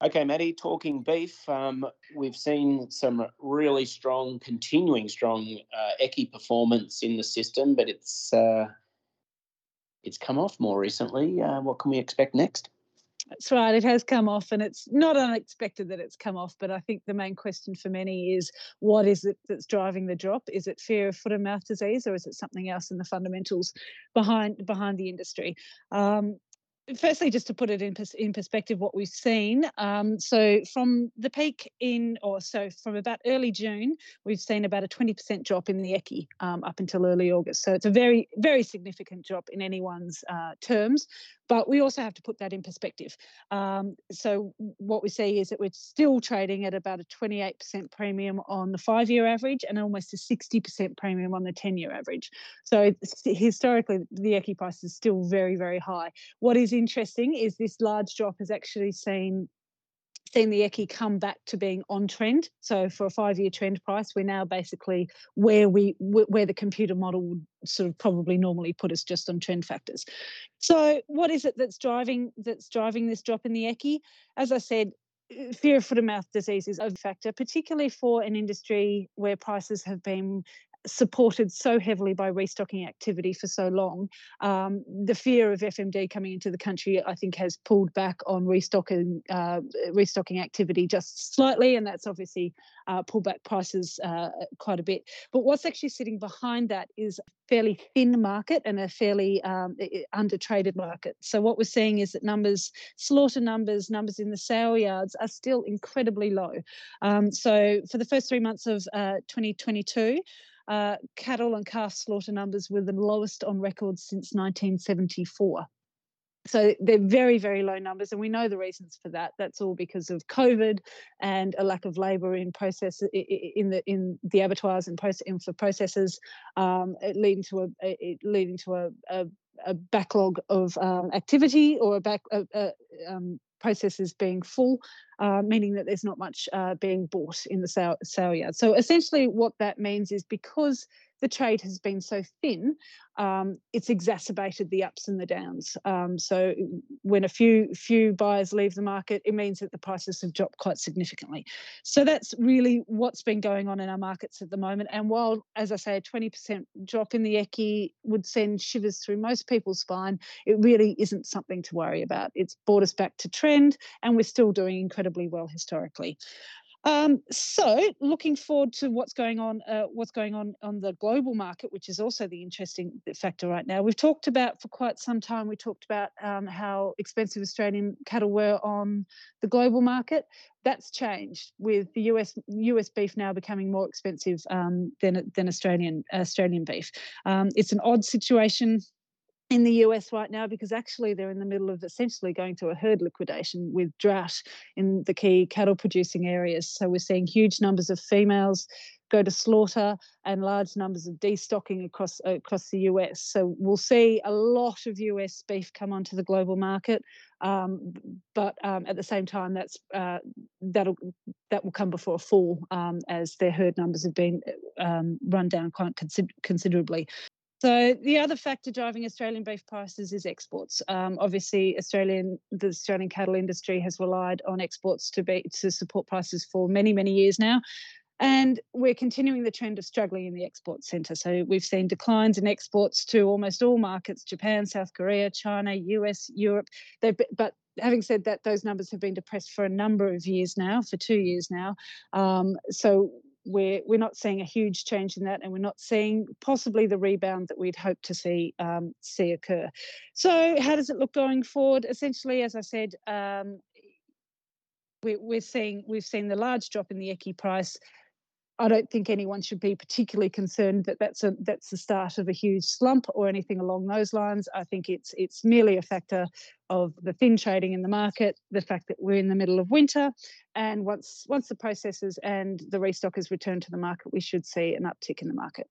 Okay, Maddy, talking beef, um, we've seen some really strong, continuing strong uh, performance in the system, but it's uh, it's come off more recently. Uh, what can we expect next? That's right. It has come off, and it's not unexpected that it's come off. But I think the main question for many is what is it that's driving the drop? Is it fear of foot and mouth disease, or is it something else in the fundamentals behind behind the industry? Um, firstly, just to put it in, pers- in perspective, what we've seen. Um, so from the peak in, or so from about early June, we've seen about a 20% drop in the ECI um, up until early August. So it's a very, very significant drop in anyone's uh, terms. But we also have to put that in perspective. Um, so what we see is that we're still trading at about a 28% premium on the five-year average and almost a 60% premium on the 10-year average. So historically, the ECI price is still very, very high. What is interesting is this large drop has actually seen seen the ECI come back to being on trend. So for a five-year trend price, we're now basically where we where the computer model would sort of probably normally put us just on trend factors. So what is it that's driving that's driving this drop in the ECI? As I said, uh, fear of foot and mouth disease is a factor, particularly for an industry where prices have been supported so heavily by restocking activity for so long, um, the fear of FMD coming into the country, I think, has pulled back on restocking uh, restocking activity just slightly, and that's obviously uh, pulled back prices uh, quite a bit. But what's actually sitting behind that is a fairly thin market and a fairly um, undertraded market. So what we're seeing is that numbers, slaughter numbers, numbers in the sale yards are still incredibly low. Um, so for the first three months of 2022. Uh, cattle and calf slaughter numbers were the lowest on record since 1974. So they're very, very low numbers, and we know the reasons for that. That's all because of COVID and a lack of labour in process in the in the abattoirs and, process, for processors, um, leading to a, a leading to a, a, a backlog of um, activity or a back a, um, processes being full, uh, meaning that there's not much uh, being bought in the sale, sale yard. So essentially, what that means is because the trade has been so thin, um, it's exacerbated the ups and the downs. Um, so when a few few buyers leave the market, it means that the prices have dropped quite significantly. So that's really what's been going on in our markets at the moment. And while, as I say, a 20% drop in the ECI would send shivers through most people's spine, it really isn't something to worry about. It's brought us back to trend, and we're still doing incredibly well historically. Um, so, looking forward to what's going on, uh, what's going on on the global market, which is also the interesting factor right now. We've talked about for quite some time. We talked about um, how expensive Australian cattle were on the global market. That's changed with the US US beef now becoming more expensive um, than than Australian Australian beef. Um, it's an odd situation in the US right now because actually they're in the middle of essentially going to a herd liquidation with drought in the key cattle producing areas. So we're seeing huge numbers of females go to slaughter and large numbers of destocking across across the US. So we'll see a lot of US beef come onto the global market, um, but um, at the same time, that's uh, that'll that will come before a fall um, as their herd numbers have been um, run down quite consider- considerably. So the other factor driving Australian beef prices is exports. Um, obviously, Australian the Australian cattle industry has relied on exports to be to support prices for many many years now. And we're continuing the trend of struggling in the export centre. So we've seen declines in exports to almost all markets Japan, South Korea, China, US, Europe. They've, but having said that, those numbers have been depressed for a number of years now, for two years now. Um, so we're we're not seeing a huge change in that, and we're not seeing possibly the rebound that we'd hoped to see um, see occur. So, how does it look going forward? Essentially, as I said, um, we, we're seeing we've seen the large drop in the ECI price. I don't think anyone should be particularly concerned that that's a that's the start of a huge slump or anything along those lines. I think it's it's merely a factor of the thin trading in the market, the fact that we're in the middle of winter, and once once the processors and the restockers return to the market, we should see an uptick in the market.